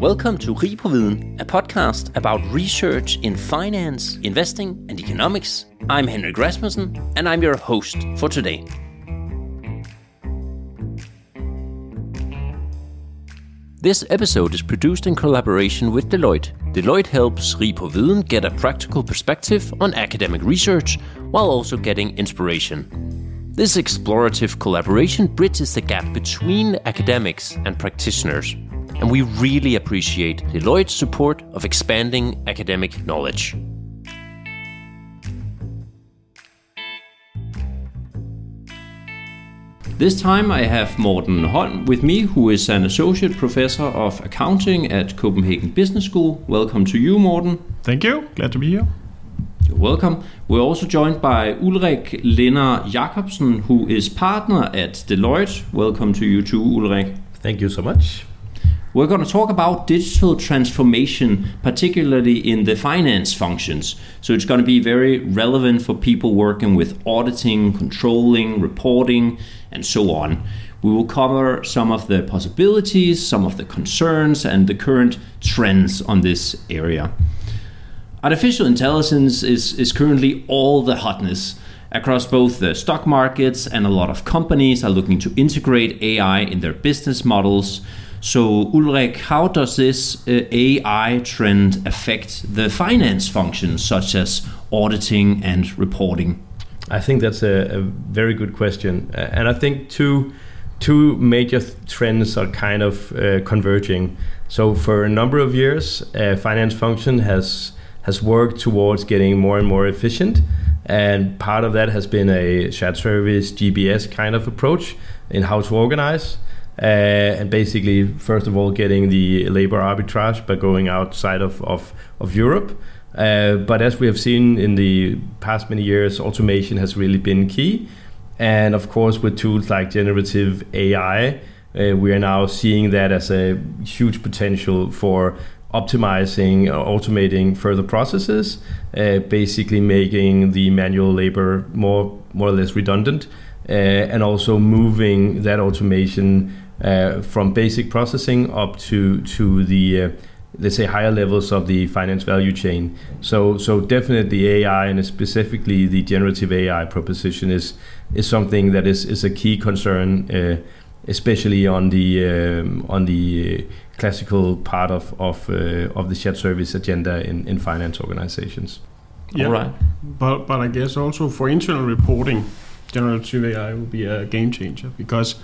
Welcome to Rig på Viden, a podcast about research in finance, investing, and economics. I'm Henrik Rasmussen, and I'm your host for today. This episode is produced in collaboration with Deloitte. Deloitte helps Rig på Viden get a practical perspective on academic research while also getting inspiration. This explorative collaboration bridges the gap between academics and practitioners and we really appreciate Deloitte's support of expanding academic knowledge. This time I have Morten Holm with me, who is an associate professor of accounting at Copenhagen Business School. Welcome to you, Morten. Thank you. Glad to be here. You're welcome. We're also joined by Ulrik Linder Jakobsen, who is partner at Deloitte. Welcome to you too, Ulrik. Thank you so much. We're going to talk about digital transformation, particularly in the finance functions. So it's going to be very relevant for people working with auditing, controlling, reporting, and so on. We will cover some of the possibilities, some of the concerns, and the current trends on this area. Artificial intelligence is, is currently all the hotness across both the stock markets, and a lot of companies are looking to integrate AI in their business models. So, Ulrik, how does this uh, AI trend affect the finance functions such as auditing and reporting? I think that's a, a very good question, uh, and I think two two major th- trends are kind of uh, converging. So, for a number of years, uh, finance function has has worked towards getting more and more efficient, and part of that has been a shared service GBS kind of approach in how to organize. Uh, and basically, first of all, getting the labor arbitrage by going outside of, of, of Europe. Uh, but as we have seen in the past many years, automation has really been key. And of course, with tools like generative AI, uh, we are now seeing that as a huge potential for optimizing, uh, automating further processes, uh, basically making the manual labor more more or less redundant, uh, and also moving that automation uh, from basic processing up to to the uh, let's say higher levels of the finance value chain. So so definitely AI and specifically the generative AI proposition is is something that is is a key concern, uh, especially on the um, on the classical part of of uh, of the shared service agenda in in finance organizations. Yeah, All right. But but I guess also for internal reporting, generative AI will be a game changer because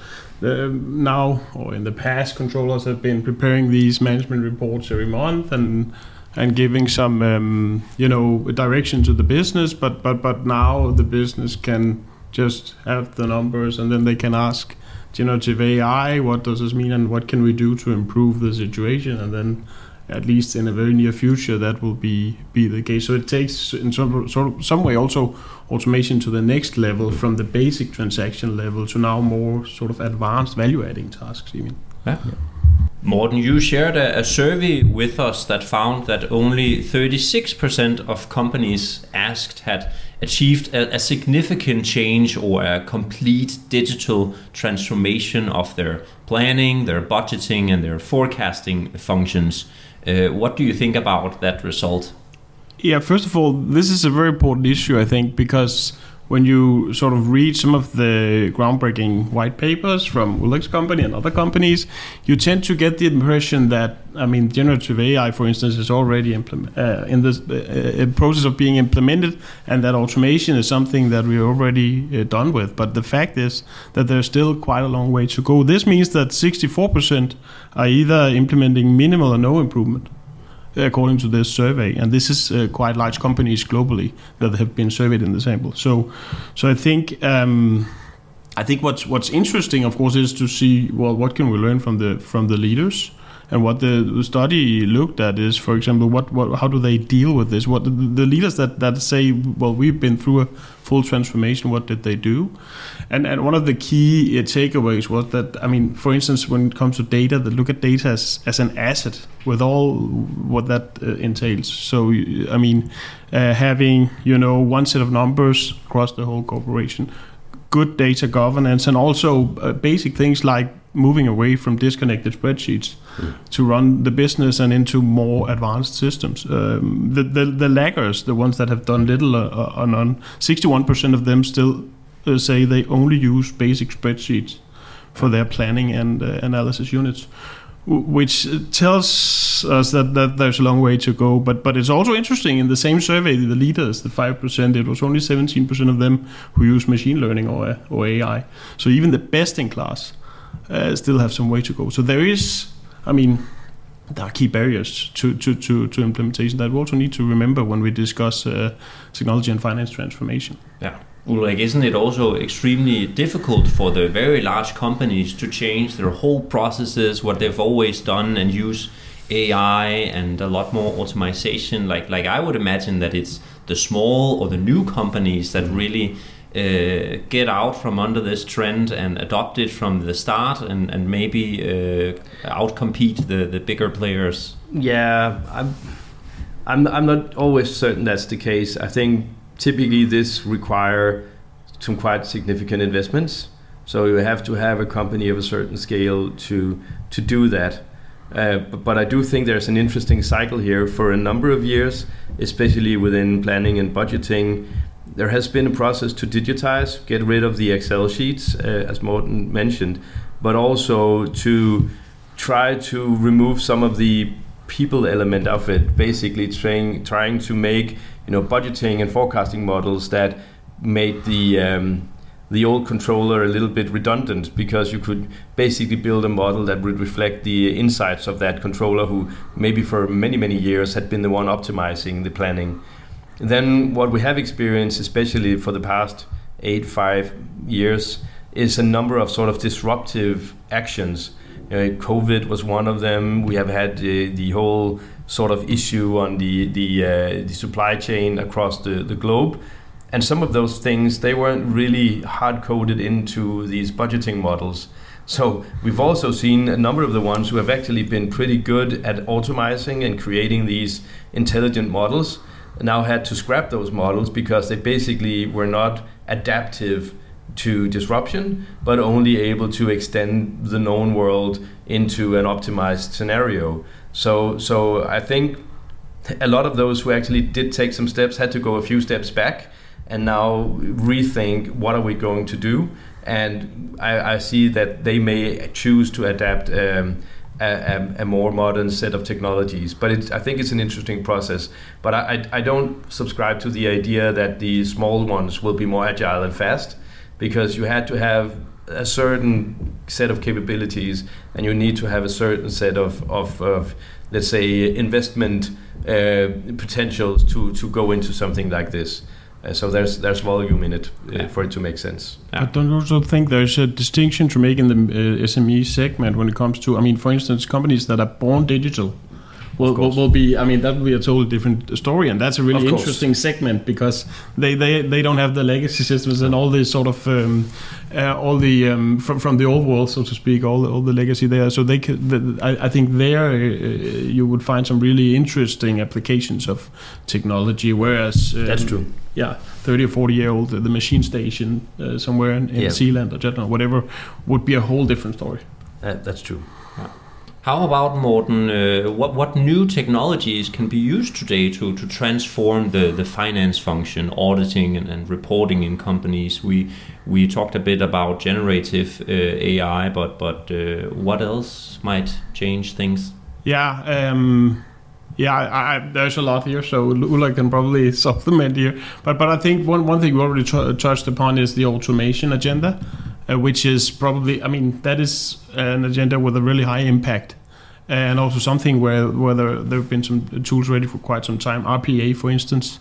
now or in the past, controllers have been preparing these management reports every month and and giving some um, you know direction to the business. But but but now the business can just have the numbers and then they can ask generative AI, what does this mean and what can we do to improve the situation, and then at least in a very near future that will be be the case. So it takes in some sort of some way also automation to the next level from the basic transaction level to now more sort of advanced value adding tasks even. Yeah. Morten, you shared a, a, survey with us that found that only 36% of companies asked had achieved a, a, significant change or a complete digital transformation of their planning, their budgeting, and their forecasting functions. Uh, what do you think about that result? Yeah, first of all, this is a very important issue, I think, because when you sort of read some of the groundbreaking white papers from Ulrik's company and other companies, you tend to get the impression that, I mean, generative AI, for instance, is already uh, in the uh, process of being implemented, and that automation is something that we're already uh, done with. But the fact is that there's still quite a long way to go. This means that 64% are either implementing minimal or no improvement according to this survey, and this is uh, quite large companies globally that have been surveyed in the sample. So, so I think um, I think what's what's interesting, of course, is to see well what can we learn from the from the leaders and what the, study looked at is, for example, what, what how do they deal with this? What the, the leaders that, that say, well, we've been through a full transformation. What did they do? And and one of the key uh, takeaways was that I mean, for instance, when it comes to data, they look at data as, as an asset with all what that uh, entails. So I mean, uh, having you know one set of numbers across the whole corporation, good data governance, and also uh, basic things like moving away from disconnected spreadsheets to run the business and into more advanced systems. Um, the, the the laggers, the ones that have done little uh, or none, 61% of them still uh, say they only use basic spreadsheets for their planning and uh, analysis units, w- which tells us that, that there's a long way to go. But but it's also interesting in the same survey, the leaders, the five percent, it was only 17% of them who use machine learning or or AI. So even the best in class uh, still have some way to go. So there is, I mean. There are key barriers to, to, to, to implementation that we also need to remember when we discuss uh, technology and finance transformation. Yeah. Ulrik, isn't it also extremely difficult for the very large companies to change their whole processes, what they've always done, and use AI and a lot more automation? Like, like I would imagine that it's the small or the new companies that really uh, get out from under this trend and adopt it from the start and, and maybe uh, outcompete the, the bigger players? Yeah, I'm, I'm, I'm not always certain that's the case. I think typically this require some quite significant investments. So you have to have a company of a certain scale to to do that. Uh, but, but I do think there's an interesting cycle here for a number of years, especially within planning and budgeting. There has been a process to digitize, get rid of the Excel sheets, uh, as Morten mentioned, but also to try to remove some of the people element of it. Basically, trying trying to make you know budgeting and forecasting models that made the um, the old controller a little bit redundant because you could basically build a model that would reflect the insights of that controller who maybe for many many years had been the one optimizing the planning then what we have experienced especially for the past eight five years is a number of sort of disruptive actions. Uh, covid was one of them. We have had uh, the whole sort of issue on the the, uh, the supply chain across the, the globe. And some of those things they weren't really hard coded into these budgeting models. So we've also seen a number of the ones who have actually been pretty good at automizing and creating these intelligent models now had to scrap those models because they basically were not adaptive to disruption but only able to extend the known world into an optimized scenario so so i think a lot of those who actually did take some steps had to go a few steps back and now rethink what are we going to do. And I, I see that they may choose to adapt um, a, a, more modern set of technologies. But I think it's an interesting process. But I, I, don't subscribe to the idea that the small ones will be more agile and fast because you had to have a certain set of capabilities and you need to have a certain set of, of, of let's say, investment uh, potentials to, to go into something like this. Uh, so there's there's volume in it uh, yeah. for it to make sense. Yeah. I don't also think there's a distinction to make in the uh, SME segment when it comes to, I mean, for instance, companies that are born digital will, will, will, be i mean that will be a totally different story and that's a really interesting segment because they, they they don't have the legacy systems and all this sort of um, uh, all the um, from, from the old world so to speak all the, all the legacy there. So they could the, I, I, think there uh, you would find some really interesting applications of technology whereas um, that's true. yeah 30 or 40 year old the machine station uh, somewhere in, in yeah. Zealand or Jutland or whatever would be a whole different story. Uh, that's true how about Morten? Uh, what what new technologies can be used today to, to transform the, the finance function, auditing and, and reporting in companies? We we talked a bit about generative uh, AI, but but uh, what else might change things? Yeah. Um, yeah, I, I, there's a lot here, so Ulrik can probably supplement here. But but I think one, one thing we already touched upon is the automation agenda uh, which is probably, I mean, that is an agenda with a really high impact. And also something where, where there, there have been some tools ready for quite some time. RPA, for instance,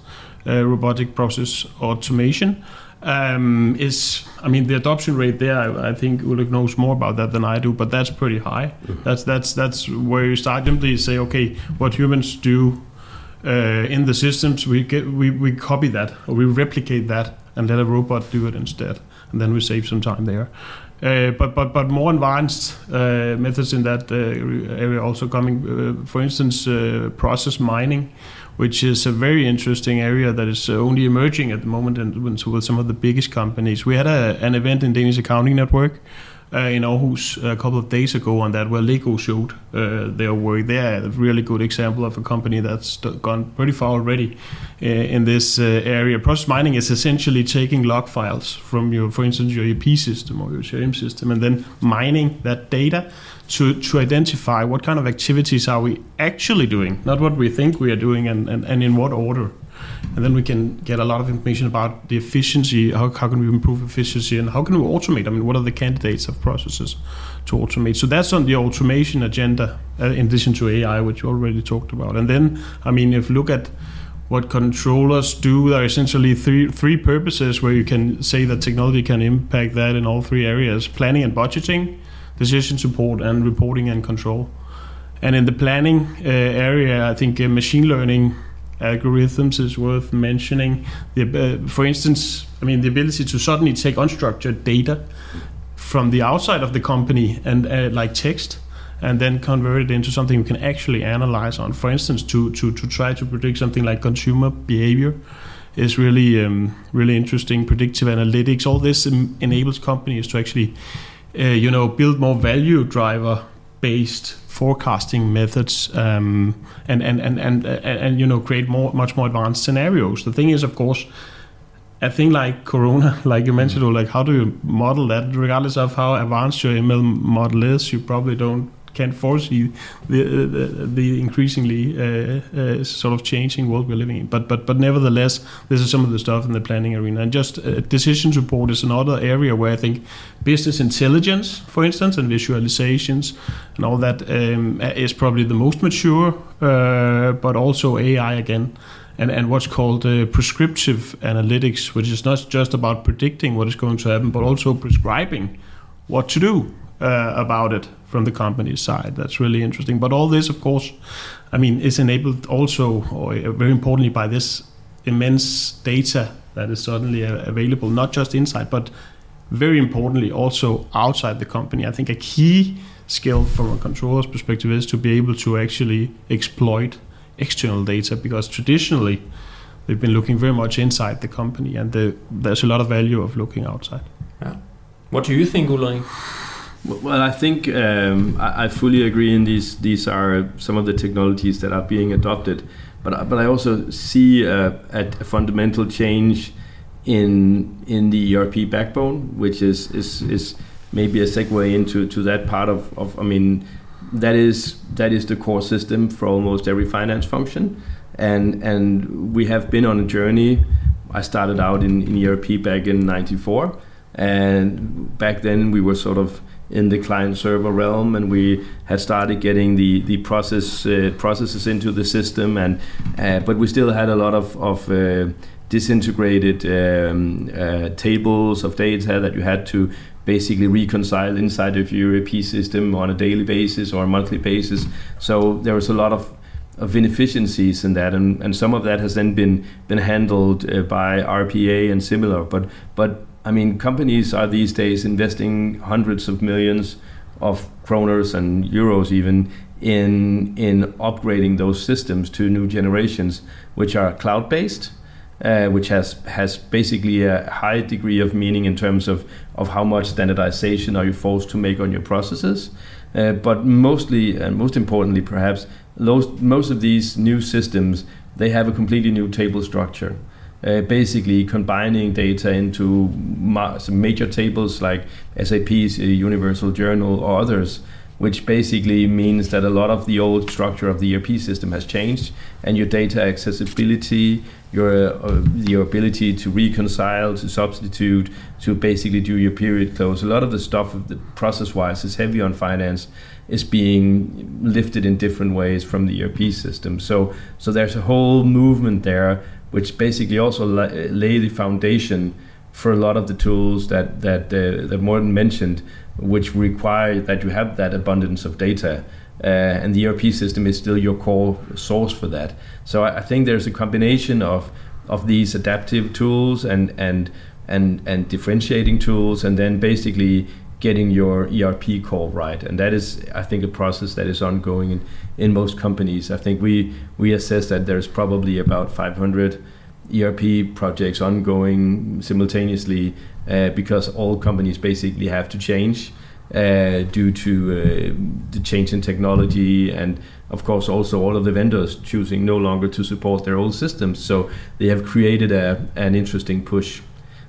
uh, robotic process automation, um, is, I mean, the adoption rate there, I, I, think Ulrik knows more about that than I do, but that's pretty high. Mm-hmm. That's, that's, that's where you start simply say, okay, what humans do uh, in the systems, we, get, we, we copy that or we replicate that and let a robot do it instead and then we save some time there. Uh, but but but more advanced uh, methods in that uh, area also coming. Uh, for instance, uh, process mining, which is a very interesting area that is only emerging at the moment, and with some of the biggest companies. We had a, an event in Danish Accounting Network uh, in Aarhus a couple of days ago on that, where Lego showed uh, their work. They're a really good example of a company that's gone pretty far already uh, in this uh, area. Process mining is essentially taking log files from your, for instance, your EP system or your CRM system, and then mining that data to, to identify what kind of activities are we actually doing, not what we think we are doing, and, and, and in what order and then we can get a lot of information about the efficiency. How, how can we improve efficiency, and how can we automate? I mean, what are the candidates of processes to automate? So that's on the automation agenda, uh, in addition to AI, which you already talked about. And then, I mean, if you look at what controllers do, there are essentially three three purposes where you can say that technology can impact that in all three areas: planning and budgeting, decision support, and reporting and control. And in the planning uh, area, I think uh, machine learning algorithms is worth mentioning. The, uh, for instance, I mean the ability to suddenly take unstructured data from the outside of the company and uh, like text and then convert it into something you can actually analyze on. For instance, to to to try to predict something like consumer behavior is really um, really interesting. Predictive analytics, all this enables companies to actually uh, you know build more value driver based forecasting methods um, and, and, and, and, and, you know create more much more advanced scenarios. The thing is, of course, a thing like Corona, like you mentioned, or like how do you model that? Regardless of how advanced your ML model is, you probably don't can't foresee the the, the increasingly uh, uh, sort of changing world we're living in. But but but nevertheless, this is some of the stuff in the planning arena. And just uh, decision support is another area where I think business intelligence, for instance, and visualizations and all that um, is probably the most mature. Uh, but also AI again. And, and what's called uh, prescriptive analytics, which is not just about predicting what is going to happen, but also prescribing what to do uh, about it from the company side. That's really interesting. But all this, of course, I mean, is enabled also, or uh, very importantly, by this immense data that is suddenly uh, available, not just inside, but very importantly also outside the company. I think a key skill from a controller's perspective is to be able to actually exploit external data because traditionally they've been looking very much inside the company and the, there's a lot of value of looking outside. Yeah. What do you think, Ulrik? Well, I think um, I, I, fully agree. In these these are some of the technologies that are being adopted, but but I also see a, a, fundamental change in in the ERP backbone, which is is is maybe a segue into to that part of, of I mean that is that is the core system for almost every finance function, and and we have been on a journey. I started out in, in ERP back in '94, and back then we were sort of in the client server realm, and we had started getting the the process uh, processes into the system, and uh, but we still had a lot of of uh, disintegrated um, uh, tables of data that you had to basically reconcile inside of your ERP system on a daily basis or a monthly basis. So there was a lot of of inefficiencies in that, and, and some of that has then been been handled uh, by RPA and similar. But but I mean, companies are these days investing hundreds of millions of kroners and euros even in in upgrading those systems to new generations, which are cloud based. Uh, which has has basically a high degree of meaning in terms of, of how much standardization are you forced to make on your processes. Uh, but mostly and most importantly, perhaps, most of these new systems they have a completely new table structure uh, basically combining data into ma- major tables like SAP's uh, Universal Journal or others, which basically means that a lot of the old structure of the ERP system has changed, and your data accessibility, your uh, your ability to reconcile, to substitute, to basically do your period close. A lot of the stuff, the process-wise, is heavy on finance, is being lifted in different ways from the ERP system. So so there's a whole movement there which basically also lay the foundation for a lot of the tools that that uh, that Morten mentioned, which require that you have that abundance of data. Uh, and the ERP system is still your core source for that. So I, I, think there's a combination of of these adaptive tools and and and and differentiating tools, and then basically getting your ERP call right. And that is, I think, a process that is ongoing in, in most companies. I think we, we assess that there's probably about 500 ERP projects ongoing simultaneously uh, because all companies basically have to change. uh, due to uh, the change in technology and of course also all of the vendors choosing no longer to support their old systems so they have created a, an interesting push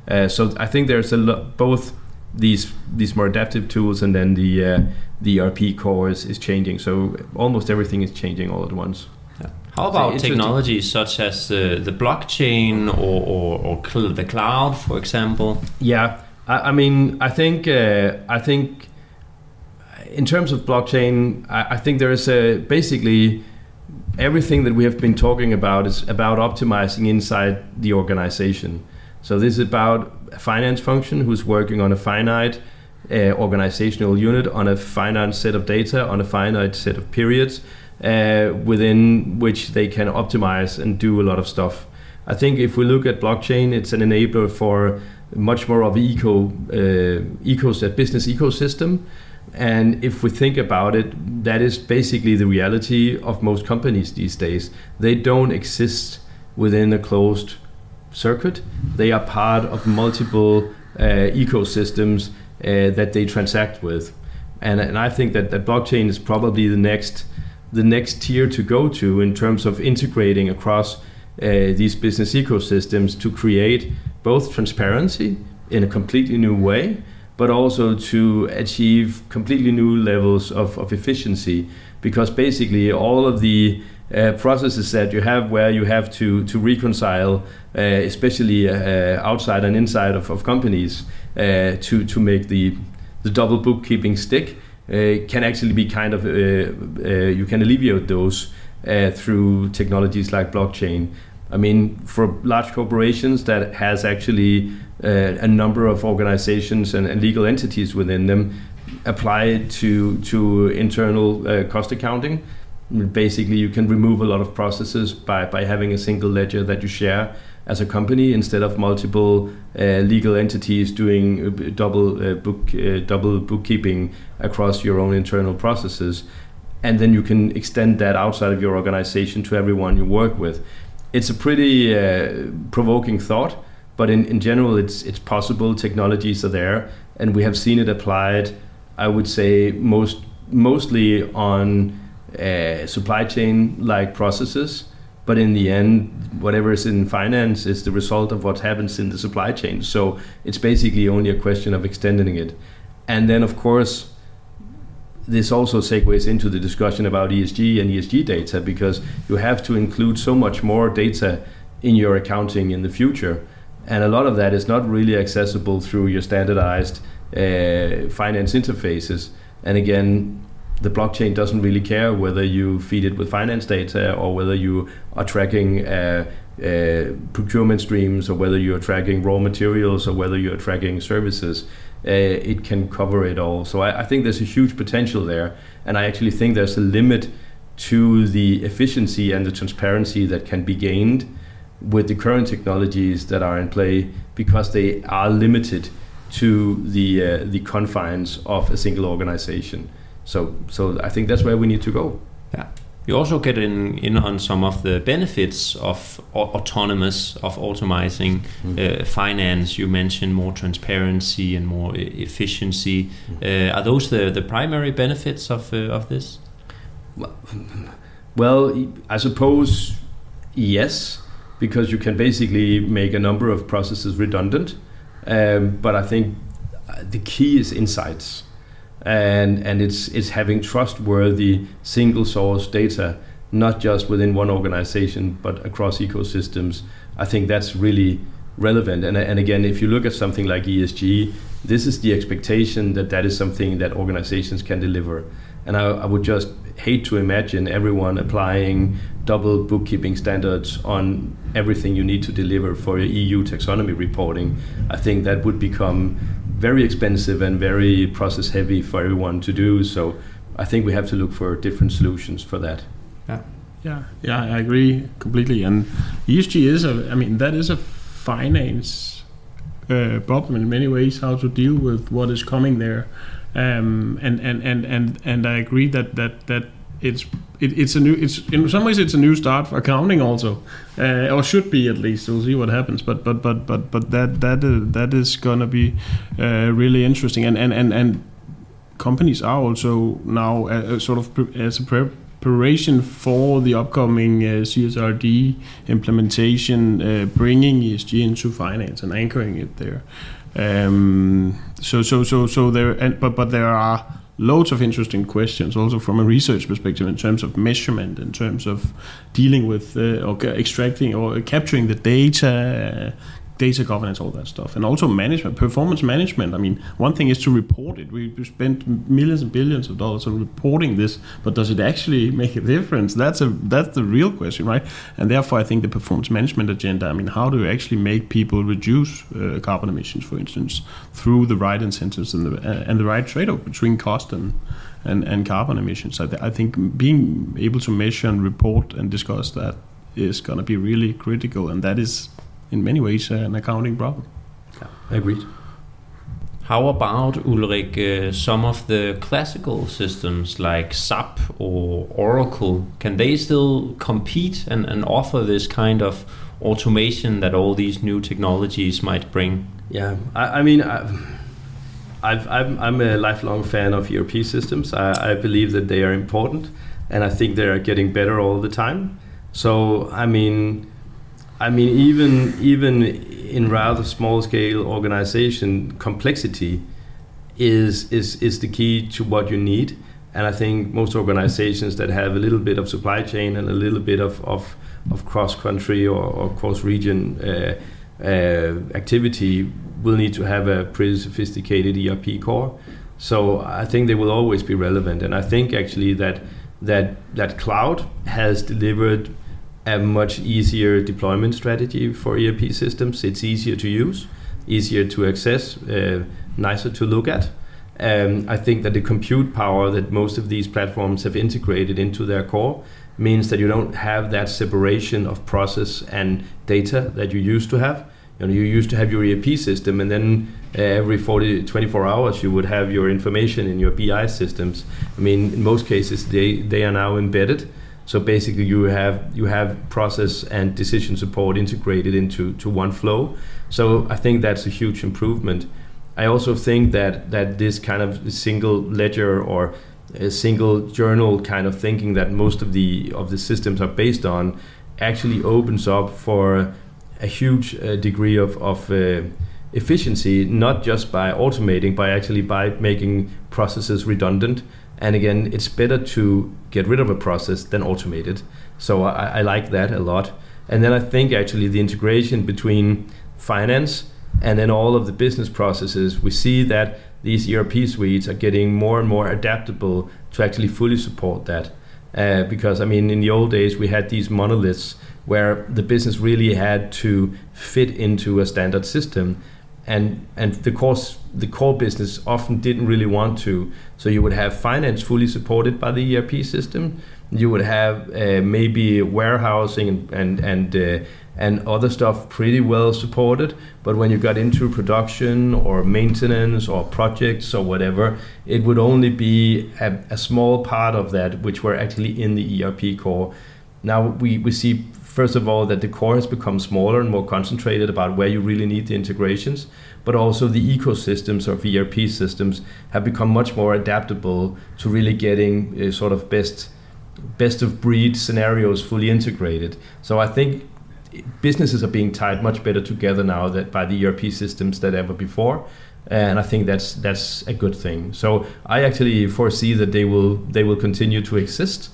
uh, so I think there's a lot both these these more adaptive tools and then the uh, the ERP core is, is changing. So almost everything is changing all at once. How about technologies such as uh, the blockchain or, or, or cl the cloud, for example? Yeah, I, I mean, I think uh, I think in terms of blockchain, I, I think there is a basically everything that we have been talking about is about optimizing inside the organization. So this is about a finance function who's working on a finite uh, organizational unit on a finite set of data on a finite set of periods uh, within which they can optimize and do a lot of stuff. I think if we look at blockchain, it's an enabler for much more of an eco uh, ecos business ecosystem. And if we think about it, that is basically the reality of most companies these days. They don't exist within a closed circuit. They are part of multiple uh, ecosystems uh, that they transact with. And, and I think that, that blockchain is probably the next the next tier to go to in terms of integrating across uh, these business ecosystems to create both transparency in a completely new way, but also to achieve completely new levels of, of efficiency. Because basically, all of the uh, processes that you have where you have to, to reconcile, uh, especially uh, outside and inside of, of companies, uh, to, to make the, the double bookkeeping stick, uh, can actually be kind of uh, uh, you can alleviate those through technologies like blockchain. I mean, for large corporations that has actually a number of organizations and, and, legal entities within them apply it to to internal cost accounting basically you can remove a lot of processes by, by having a single ledger that you share as a company instead of multiple uh, legal entities doing uh, double uh, book uh, double bookkeeping across your own internal processes. And then you can extend that outside of your organization to everyone you work with. It's a pretty uh, provoking thought but in, in general it's it's possible technologies are there and we have seen it applied i would say most mostly on uh, supply chain like processes but in the end whatever is in finance is the result of what happens in the supply chain. So it's basically only a question of extending it. And then of course this also segues into the discussion about ESG and ESG data because you have to include so much more data in your accounting in the future. And a lot of that is not really accessible through your standardized uh, finance interfaces. And again the blockchain doesn't really care whether you feed it with finance data or whether you are tracking uh, uh, procurement streams or whether you're tracking raw materials or whether you're tracking services. Uh, it can cover it all. So I, I, think there's a huge potential there, and I actually think there's a limit to the efficiency and the transparency that can be gained with the current technologies that are in play because they are limited to the uh, the confines of a single organization. So so I think that's where we need to go. Yeah. You also get in, in on some of the benefits of autonomous, of automizing mm. uh, finance. You mentioned more transparency and more efficiency. Mm. Uh, are those the, the primary benefits of, uh, of this? Well, I suppose yes, because you can basically make a number of processes redundant. Um, but I think uh, the key is insights and and it's it's having trustworthy single source data not just within one organization but across ecosystems. I think that's really relevant. And, and again if you look at something like esg this is the expectation that that is something that organizations can deliver. And i, I would just hate to imagine everyone applying double bookkeeping standards on everything you need to deliver for your eu taxonomy reporting. I think that would become very expensive and very process heavy for everyone to do. So I think we have to look for different solutions for that. Yeah, yeah, yeah. I agree completely. And ESG is a, I mean, that is a finance uh, problem in many ways. How to deal with what is coming there. Um, and, and, and, and, and I agree that, that, that it's it, it's a new it's in some ways it's a new start for accounting also uh, or should be at least we'll see what happens but but but but but that that is, that is gonna be uh, really interesting and and and and companies are also now uh, sort of pre- as a preparation for the upcoming uh, CSRD implementation, uh, bringing ESG into finance and anchoring it there. Um, so so so so there, and, but but there are loads of interesting questions also from a research perspective in terms of measurement, in terms of dealing with uh, or extracting or capturing the data, data governance, all that stuff, and also management, performance management. I mean, one thing is to report it. We spent millions and billions of dollars on reporting this, but does it actually make a difference? That's a that's the real question, right? And therefore, I think the performance management agenda. I mean, how do you actually make people reduce uh, carbon emissions, for instance, through the right incentives and the uh, and the right trade-off between cost and and, and carbon emissions? I, th- I think being able to measure and report and discuss that is going to be really critical, and that is in many ways uh, an accounting problem. Yeah, I agree. How about Ulrik? Uh, some of the classical systems like SAP or Oracle can they still compete and, and offer this kind of automation that all these new technologies might bring? Yeah, I, I mean. I, I've, I'm, I'm a lifelong fan of ERP systems. I, I believe that they are important, and I think they are getting better all the time. So, I mean, I mean, even even in rather small scale organization, complexity is is is the key to what you need. And I think most organizations that have a little bit of supply chain and a little bit of of, of cross country or, or cross region uh, uh, activity will need to have a pretty sophisticated ERP core. So I think they will always be relevant. And I think actually that that that cloud has delivered a much easier deployment strategy for ERP systems. It's easier to use, easier to access, uh, nicer to look at. Um, I think that the compute power that most of these platforms have integrated into their core means that you don't have that separation of process and data that you used to have. You, know, you used to have your ERP system, and then uh, every 40, 24 hours you would have your information in your BI systems. I mean, in most cases, they, they are now embedded so basically, you have you have process and decision support integrated into to one flow. So I think that's a huge improvement. I also think that that this kind of single ledger or a single journal kind of thinking that most of the of the systems are based on actually opens up for a huge uh, degree of of uh, efficiency, not just by automating, but actually by making processes redundant and again, it's better to get rid of a process than automate it. So I, I like that a lot. And then I think actually the integration between finance and then all of the business processes, we see that these ERP suites are getting more and more adaptable to actually fully support that. Uh, because I mean, in the old days, we had these monoliths where the business really had to fit into a standard system, and and the course the core business often didn't really want to. So you would have finance fully supported by the ERP system. You would have uh, maybe warehousing and and and, uh, and other stuff pretty well supported. But when you got into production or maintenance or projects or whatever, it would only be a, a small part of that which were actually in the ERP core. Now we, we see first of all that the core has become smaller and more concentrated about where you really need the integrations but also the ecosystems of ERP systems have become much more adaptable to really getting a sort of best best of breed scenarios fully integrated. So I think businesses are being tied much better together now that by the ERP systems than ever before. And I think that's that's a good thing. So I actually foresee that they will they will continue to exist,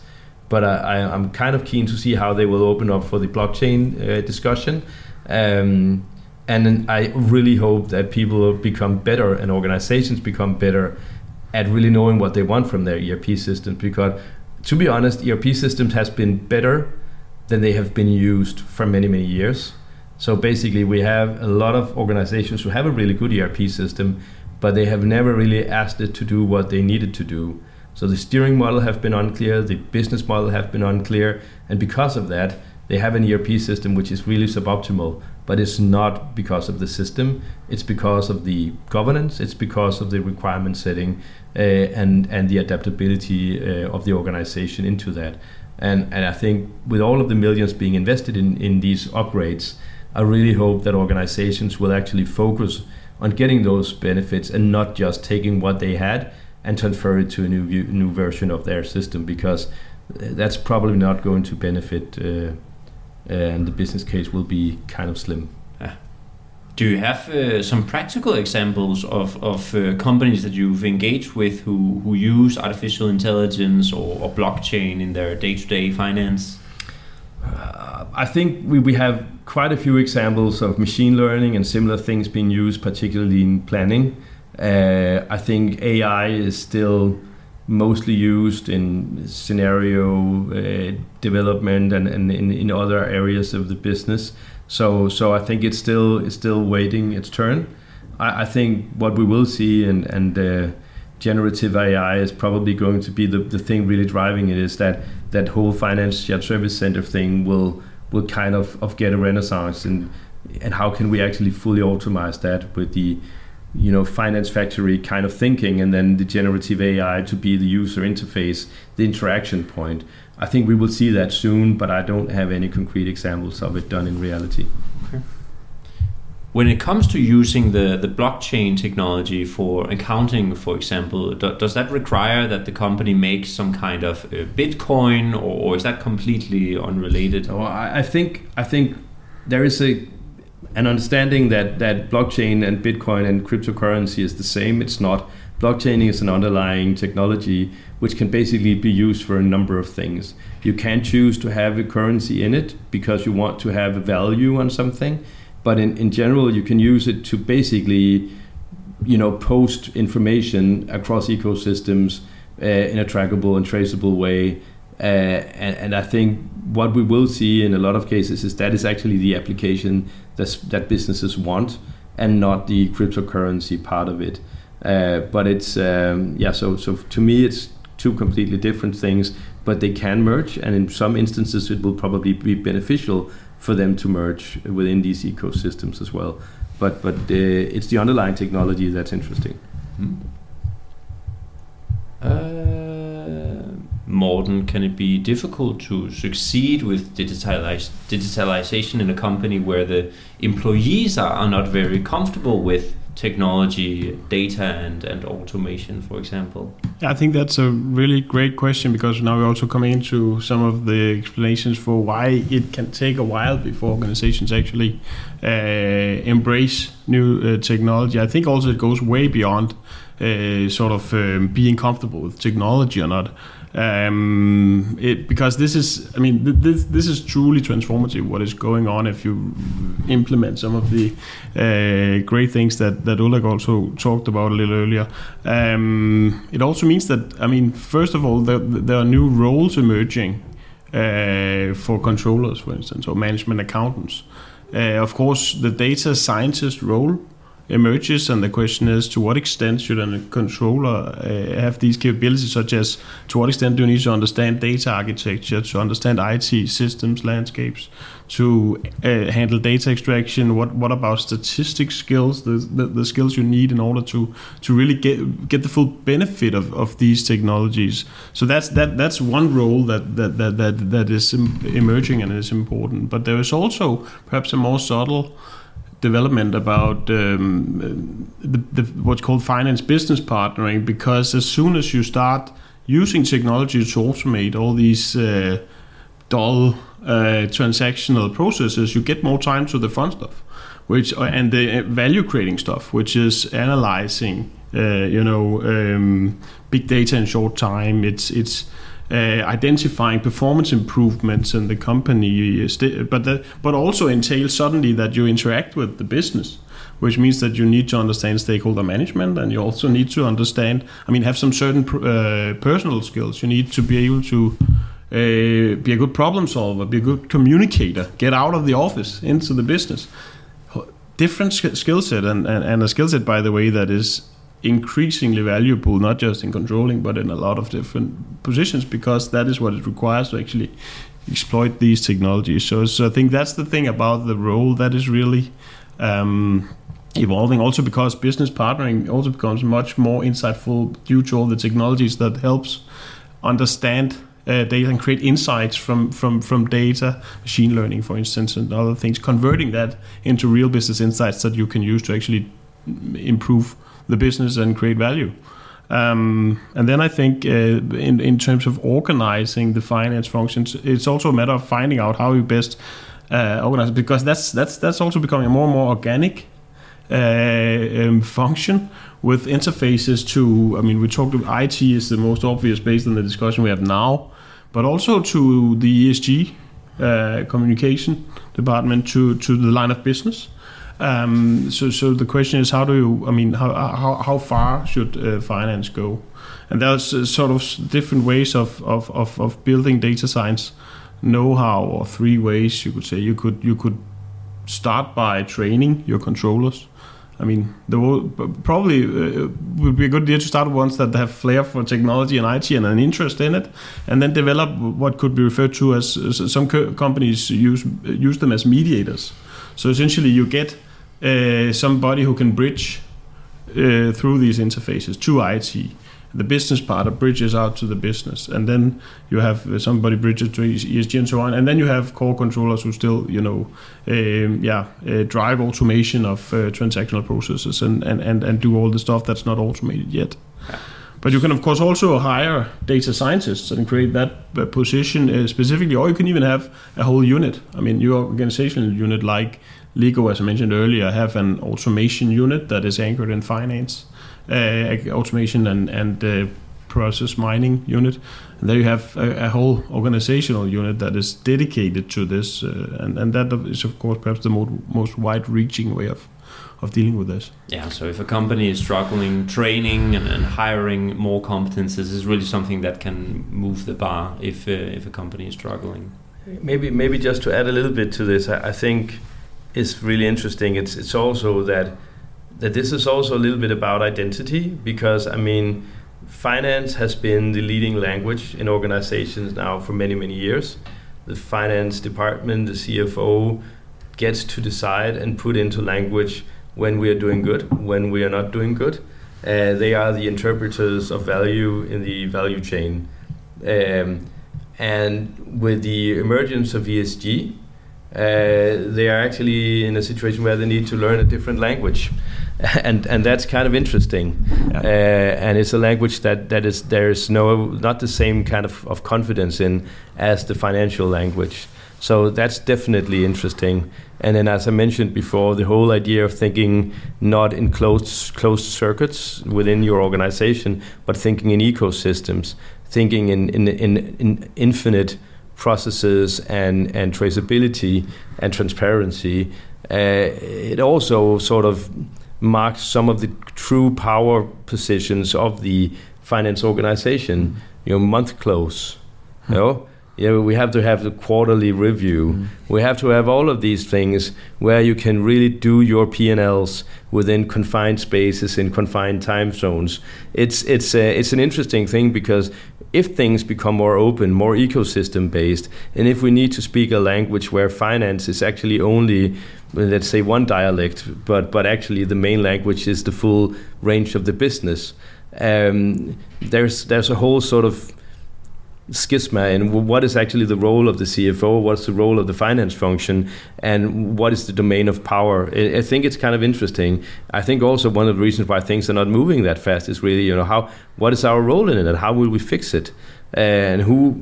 but I, am kind of keen to see how they will open up for the blockchain uh, discussion. Um, and I really hope that people become better and organizations become better at really knowing what they want from their ERP systems. Because, to be honest, ERP systems has been better than they have been used for many many years. So basically, we have a lot of organizations who have a really good ERP system, but they have never really asked it to do what they needed to do. So the steering model have been unclear, the business model have been unclear, and because of that, they have an ERP system which is really suboptimal but it's not because of the system. It's because of the governance. It's because of the requirement setting uh, and and the adaptability uh, of the organization into that. And and I think with all of the millions being invested in in these upgrades, I really hope that organizations will actually focus on getting those benefits and not just taking what they had and transfer it to a new view, new version of their system because that's probably not going to benefit, uh, and the business case will be kind of slim. Do you have uh, some practical examples of, of uh, companies that you've engaged with who, who use artificial intelligence or, or blockchain in their day to day finance? Uh, I think we, we have quite a few examples of machine learning and similar things being used, particularly in planning. Uh, I think AI is still mostly used in scenario uh, development and, and in, in other areas of the business. So so I think it's still it's still waiting its turn. I, I think what we will see and and uh, generative AI is probably going to be the, the thing really driving it is that that whole finance shared service center thing will will kind of, of get a renaissance and and how can we actually fully automate that with the you know finance factory kind of thinking and then the generative AI to be the user interface, the interaction point. I think we will see that soon, but I don't have any concrete examples of it done in reality. Okay. When it comes to using the, the blockchain technology for accounting, for example, do, does that require that the company makes some kind of uh, Bitcoin, or, or, is that completely unrelated? Oh, I, I think I think there is a an understanding that that blockchain and Bitcoin and cryptocurrency is the same. It's not. Blockchain is an underlying technology which can basically be used for a number of things. You can choose to have a currency in it because you want to have a value on something, but in, in general, you can use it to basically, you know, post information across ecosystems uh, in a trackable and traceable way. Uh, and, and I think what we will see in a lot of cases is that is actually the application that businesses want and not the cryptocurrency part of it. Uh, but it's um, yeah. So so to me, it's two completely different things, but they can merge, and in some instances, it will probably be beneficial for them to merge within these ecosystems as well. But but uh, it's the underlying technology that's interesting. Hmm. Uh, Morten, can it be difficult to succeed with digitalize, digitalization in a company where the employees are, are not very comfortable with technology, data, and, and automation, for example? I think that's a really great question because now we're also coming into some of the explanations for why it can take a while before organizations actually uh, embrace new uh, technology. I think also it goes way beyond uh, sort of um, being comfortable with technology or not um, it, because this is, I mean, th- this this is truly transformative. What is going on if you implement some of the uh, great things that that Ulrik also talked about a little earlier. Um, it also means that, I mean, first of all, there, there are new roles emerging uh, for controllers, for instance, or management accountants. Uh, of course, the data scientist role emerges, and the question is to what extent should a controller uh, have these capabilities, such as to what extent do you need to understand data architecture, to understand IT systems landscapes, to uh, handle data extraction? What what about statistics skills, the, the, the skills you need in order to to really get get the full benefit of, of these technologies? So that's that that's one role that that that that, that is emerging and is important. But there is also perhaps a more subtle development about um, the, the, what's called finance business partnering because as soon as you start using technology to automate all these uh, dull uh, transactional processes, you get more time to the fun stuff, which uh, and the value creating stuff, which is analyzing, uh, you know, um, big data in short time. It's it's uh, identifying performance improvements in the company, uh, but that, but also entails suddenly that you interact with the business, which means that you need to understand stakeholder management, and you also need to understand. I mean, have some certain uh, personal skills. You need to be able to. Uh, be a good problem solver, be a good communicator, get out of the office into the business. Different skill set, and, and, and a skill set, by the way, that is increasingly valuable, not just in controlling, but in a lot of different positions, because that is what it requires to actually exploit these technologies. So, so I think that's the thing about the role that is really um, evolving. Also, because business partnering also becomes much more insightful due to all the technologies that helps understand uh, data and create insights from, from, from data, machine learning, for instance, and other things, converting that into real business insights that you can use to actually improve the business and create value. Um, and then I think uh, in in terms of organizing the finance functions, it's also a matter of finding out how you best uh, organize because that's that's that's also becoming a more and more organic uh, um, function with interfaces to. I mean, we talked about IT is the most obvious based on the discussion we have now, but also to the ESG uh, communication department to to the line of business. Um, so, so the question is, how do you? I mean, how how, how far should uh, finance go? And there's uh, sort of different ways of, of, of, of building data science know-how, or three ways you could say. You could you could start by training your controllers. I mean, there will probably uh, would be a good idea to start ones that have flair for technology and IT and an interest in it, and then develop what could be referred to as, as some co- companies use use them as mediators. So essentially, you get uh, somebody who can bridge uh, through these interfaces to IT. The business part of bridges out to the business, and then you have uh, somebody bridges to ESG and so on, and then you have core controllers who still, you know, um, yeah, uh, drive automation of uh, transactional processes and, and, and, and do all the stuff that's not automated yet. But you can, of course, also hire data scientists and create that uh, position uh, specifically, or you can even have a whole unit. I mean, your organizational unit, like Lego, as I mentioned earlier, have an automation unit that is anchored in finance, uh, automation and, and uh, process mining unit. And there you have a, a, whole organizational unit that is dedicated to this, uh, and, and that is, of course, perhaps the most, most wide-reaching way of of dealing with this. Yeah, so if a company is struggling, training and, and hiring more competences is really something that can move the bar if uh, if a company is struggling. Maybe maybe just to add a little bit to this, I, I think is really interesting. It's it's also that that this is also a little bit about identity because I mean finance has been the leading language in organizations now for many many years. The finance department, the CFO gets to decide and put into language when we are doing good, when we are not doing good. Uh, they are the interpreters of value in the value chain. Um, and with the emergence of ESG, uh, they are actually in a situation where they need to learn a different language. and and that's kind of interesting, yeah. uh, and it's a language that, that is there's no not the same kind of, of confidence in as the financial language. So that's definitely interesting. And then, as I mentioned before, the whole idea of thinking not in closed closed circuits within your organization, but thinking in ecosystems, thinking in in, in, in infinite processes and and traceability and transparency. Uh, it also sort of marks some of the true power positions of the finance organization. You know, month close. You know, yeah, we have to have the quarterly review. Mm. We have to have all of these things where you can really do your P&Ls within confined spaces in confined time zones. It's it's a, it's an interesting thing because if things become more open, more ecosystem based, and if we need to speak a language where finance is actually only let's say one dialect, but but actually the main language is the full range of the business. Um, there's there's a whole sort of schisma and what is actually the role of the CFO, what's the role of the finance function, and what is the domain of power. I, think it's kind of interesting. I think also one of the reasons why things are not moving that fast is really, you know, how what is our role in it? And how will we fix it, and who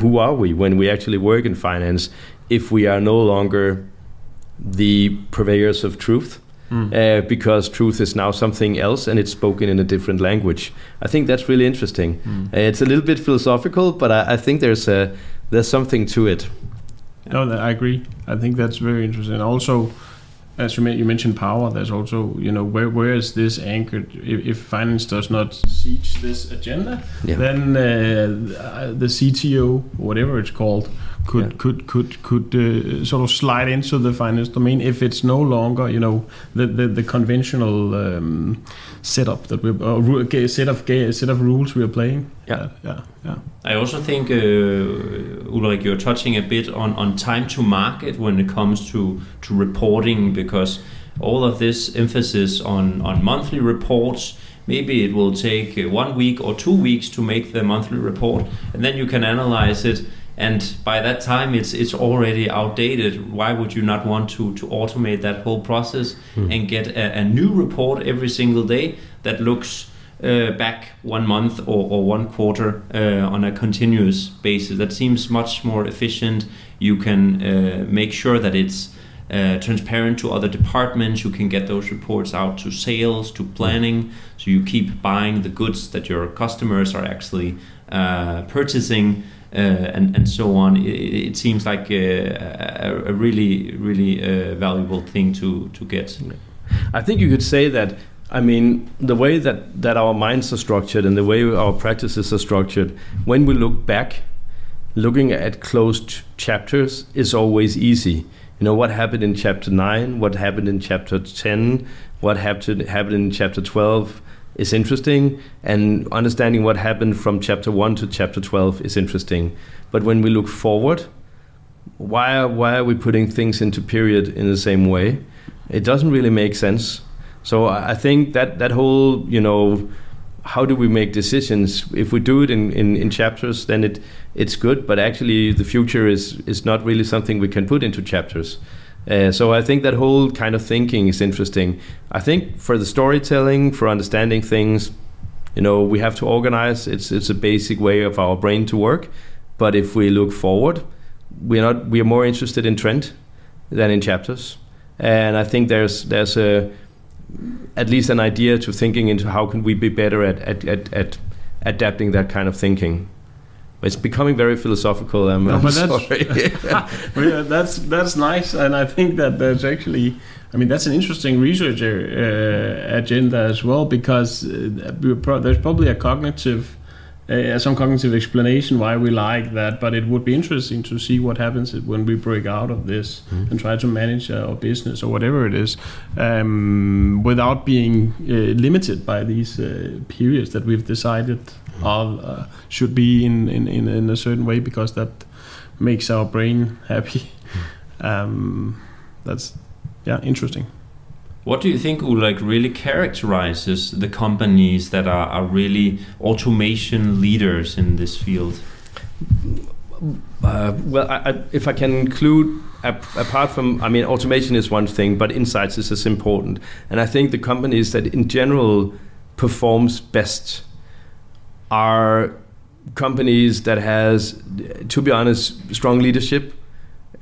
who are we when we actually work in finance if we are no longer the purveyors of truth mm. uh, because truth is now something else and it's spoken in a different language. I think that's really interesting. Mm. Uh, it's a little bit philosophical, but I, I, think there's a there's something to it. No, I agree. I think that's very interesting. Also, as you, you mentioned power, there's also you know where where is this anchored? If, if finance does not siege this agenda, yeah. then uh, the CTO, whatever it's called, could yeah. could could could uh, sort of slide into the finance domain if it's no longer you know the the, the conventional um, setup that we uh, set of set of rules we are playing. Yeah, yeah, yeah. I also think uh, Ulrik, you're touching a bit on on time to market when it comes to to reporting because all of this emphasis on on monthly reports maybe it will take uh, one week or two weeks to make the monthly report and then you can analyze it and by that time it's it's already outdated why would you not want to to automate that whole process mm. and get a, a, new report every single day that looks uh, back one month or, or one quarter uh, on a continuous basis. That seems much more efficient. You can uh, make sure that it's uh, transparent to other departments. You can get those reports out to sales, to planning. So you keep buying the goods that your customers are actually uh, purchasing. Uh, and, and so on. It, it seems like a, a, really, really valuable thing to, to get. I think you could say that I mean, the way that, that our minds are structured and the way our practices are structured, when we look back, looking at closed chapters is always easy. You know, what happened in chapter 9, what happened in chapter 10, what happened, happened in chapter 12 is interesting, and understanding what happened from chapter 1 to chapter 12 is interesting. But when we look forward, why are, why are we putting things into period in the same way? It doesn't really make sense so I think that that whole you know how do we make decisions if we do it in, in, in chapters then it it's good but actually the future is is not really something we can put into chapters uh, so I think that whole kind of thinking is interesting. I think for the storytelling, for understanding things, you know, we have to organize. It's it's a basic way of our brain to work. But if we look forward, we're not we are more interested in trend than in chapters. And I think there's there's a at least an idea to thinking into how can we be better at, at, at, at adapting that kind of thinking. It's becoming very philosophical. Um, no, but that's, yeah, that's that's nice, and I think that there's actually, I mean, that's an interesting research uh, agenda as well because uh, there's probably a cognitive uh, some cognitive explanation why we like that, but it would be interesting to see what happens when we break out of this mm. and try to manage our business or whatever it is um, without being uh, limited by these uh, periods that we've decided all uh, should be in, in, in, in, a certain way because that makes our brain happy. Mm. Um, that's yeah interesting. What do you think like really characterizes the companies that are, are really automation leaders in this field? Uh, well, I, I, if I can include, apart from, I mean, automation is one thing, but insights is as important. And I think the companies that in general performs best are companies that has, to be honest, strong leadership,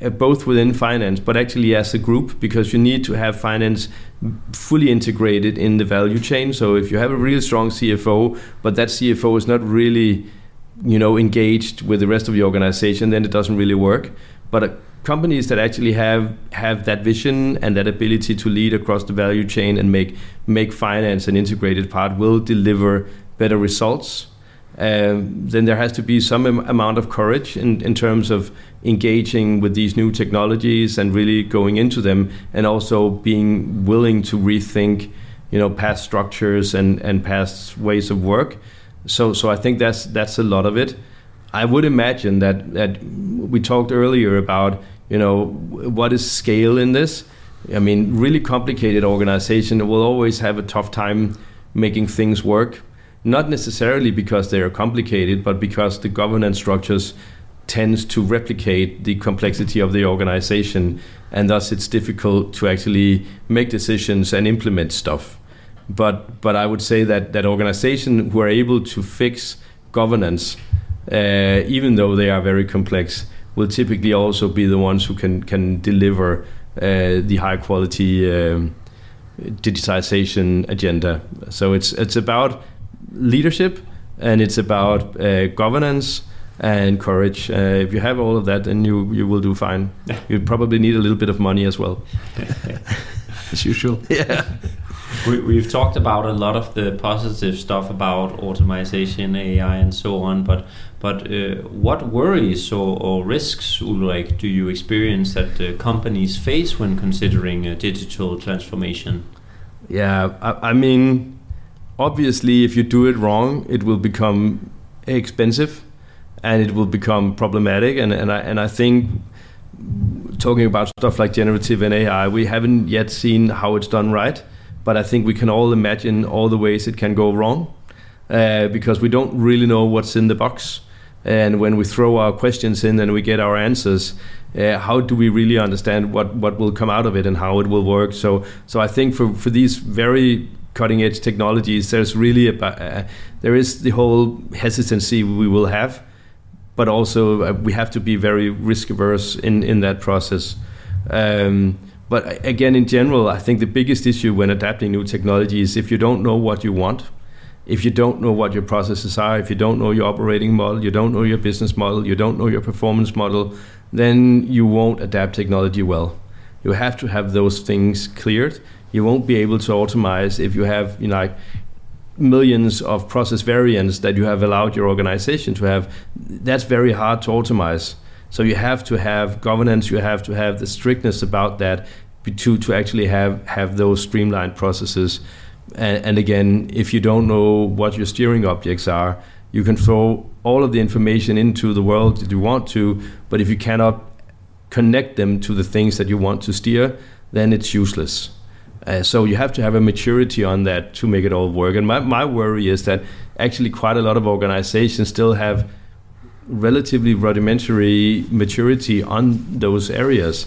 uh, both within finance, but actually as a group, because you need to have finance fully integrated in the value chain. So if you have a really strong CFO, but that CFO is not really, you know, engaged with the rest of the organization, then it doesn't really work. But uh, companies that actually have have that vision and that ability to lead across the value chain and make make finance an integrated part will deliver better results um, then there has to be some am- amount of courage in, in terms of engaging with these new technologies and really going into them, and also being willing to rethink, you know, past structures and, and past ways of work. So, so I think that's that's a lot of it. I would imagine that that we talked earlier about, you know, what is scale in this. I mean, really complicated organization will always have a tough time making things work not necessarily because they are complicated, but because the governance structures tends to replicate the complexity of the organization, and thus it's difficult to actually make decisions and implement stuff. But but I would say that that organizations who are able to fix governance, uh, even though they are very complex, will typically also be the ones who can can deliver uh, the high quality um, digitization agenda. So it's it's about leadership and it's about uh, governance and courage. Uh, if you have all of that, then you you will do fine. you probably need a little bit of money as well, as usual. Yeah. we, have talked about a lot of the positive stuff about automation, AI, and so on. But but uh, what worries or, or, risks, Ulrik, do you experience that uh, companies face when considering digital transformation? Yeah, I, I mean obviously, if you do it wrong, it will become expensive and it will become problematic. And, and, I, and I think talking about stuff like generative and AI, we haven't yet seen how it's done right. But I think we can all imagine all the ways it can go wrong uh, because we don't really know what's in the box. And when we throw our questions in and we get our answers, uh, how do we really understand what, what will come out of it and how it will work? So, so I think for, for these very cutting edge technologies, there's really a, uh, there is the whole hesitancy we will have, but also uh, we have to be very risk averse in in that process. Um, but again, in general, I think the biggest issue when adapting new technology is if you don't know what you want, if you don't know what your processes are, if you don't know your operating model, you don't know your business model, you don't know your performance model, then you won't adapt technology well. You have to have those things cleared. You won't be able to automate if you have you know, like millions of process variants that you have allowed your organization to have. That's very hard to automate. So you have to have governance, you have to have the strictness about that to, to actually have, have those streamlined processes. And, and again, if you don't know what your steering objects are, you can throw all of the information into the world that you want to, but if you cannot connect them to the things that you want to steer, then it's useless. Uh, so you have to have a maturity on that to make it all work. And my, my worry is that actually quite a lot of organizations still have relatively rudimentary maturity on those areas.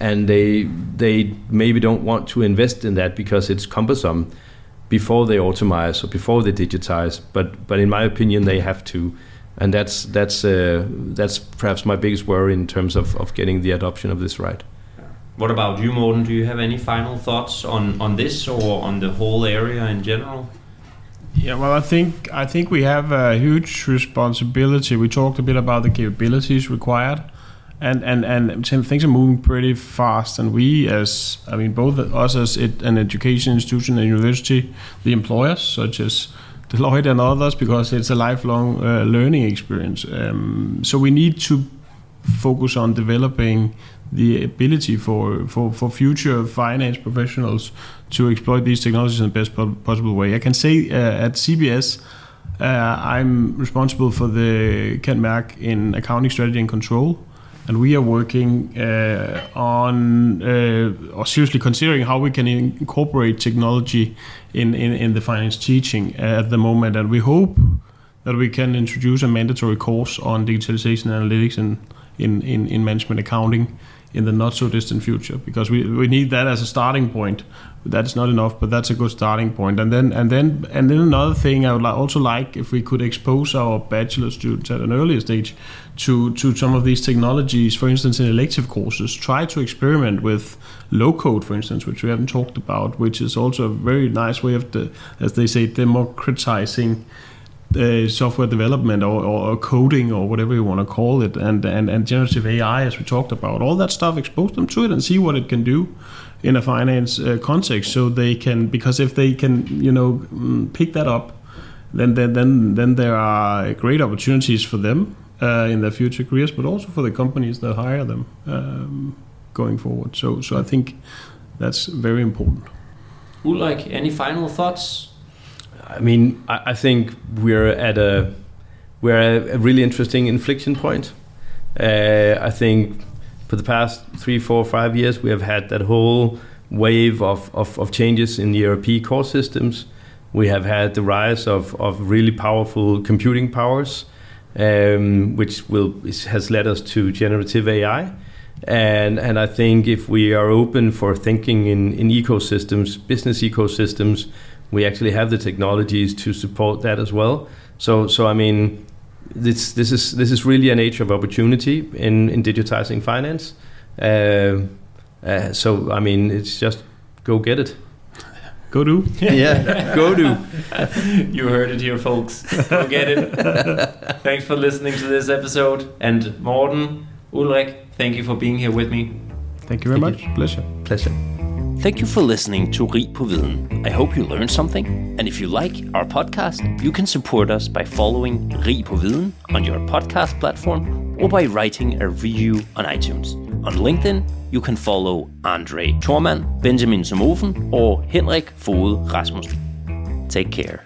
And they they maybe don't want to invest in that because it's cumbersome before they automate or before they digitize. But but in my opinion they have to. And that's that's uh, that's perhaps my biggest worry in terms of, of getting the adoption of this right what about you Morten do you have any final thoughts on on this or on the whole area in general yeah, well, I think I think we have a huge responsibility. We talked a bit about the capabilities required, and and and things are moving pretty fast. And we, as I mean, both us as it, an education institution and university, the employers such as Deloitte and others, because it's a lifelong uh, learning experience. Um, so we need to focus on developing the ability for, for, for future finance professionals to exploit these technologies in the best possible way. I can say uh, at CBS, uh, I'm responsible for the Mærk in accounting strategy and control. And we are working uh, on, uh, or seriously considering how we can incorporate technology in, in, in the finance teaching at the moment. And we hope that we can introduce a mandatory course on digitalization analytics in, in, in, in management accounting in the not so distant future because we, we need that as a starting point. That's not enough but that's a good starting point. And then and then and then another thing i would also like if we could expose our bachelor students at an earlier stage to to some of these technologies for instance in elective courses try to experiment with low code for instance which we haven't talked about which is also a very nice way of the as they say democratizing uh, software development or, or, coding or whatever you want to call it, and, and, and generative AI, as we talked about, all that stuff, expose them to it and see what it can do in a finance uh, context. So they can, because if they can, you know, mm, pick that up, then then then, then there are great opportunities for them uh, in their future careers, but also for the companies that hire them um, going forward. So so I think that's very important. Ulrik, any final thoughts? I mean, I, I think we're at a we're at a really interesting inflection point. Uh, I think for the past three, four, five years, we have had that whole wave of, of, of changes in the ERP core systems. We have had the rise of, of really powerful computing powers, um, which will has led us to generative AI. And, and I think if we are open for thinking in, in ecosystems, business ecosystems, we actually have the technologies to support that as well. So, so I mean, this this is this is really an age of opportunity in in digitizing finance. Uh, uh, so, I mean, it's just go get it. Go do. yeah, go do. you heard it here, folks. Go get it. Thanks for listening to this episode. And Morten, Ulrik, thank you for being here with me. Thank you very thank much. You. Pleasure. Pleasure. Thank you for listening to Rig på Viden. I hope you learned something. And if you like our podcast, you can support us by following Rig på Viden on your podcast platform or by writing a review on iTunes. On LinkedIn, you can follow André Thormann, Benjamin Zumofen or Henrik Fode Rasmussen. Take care.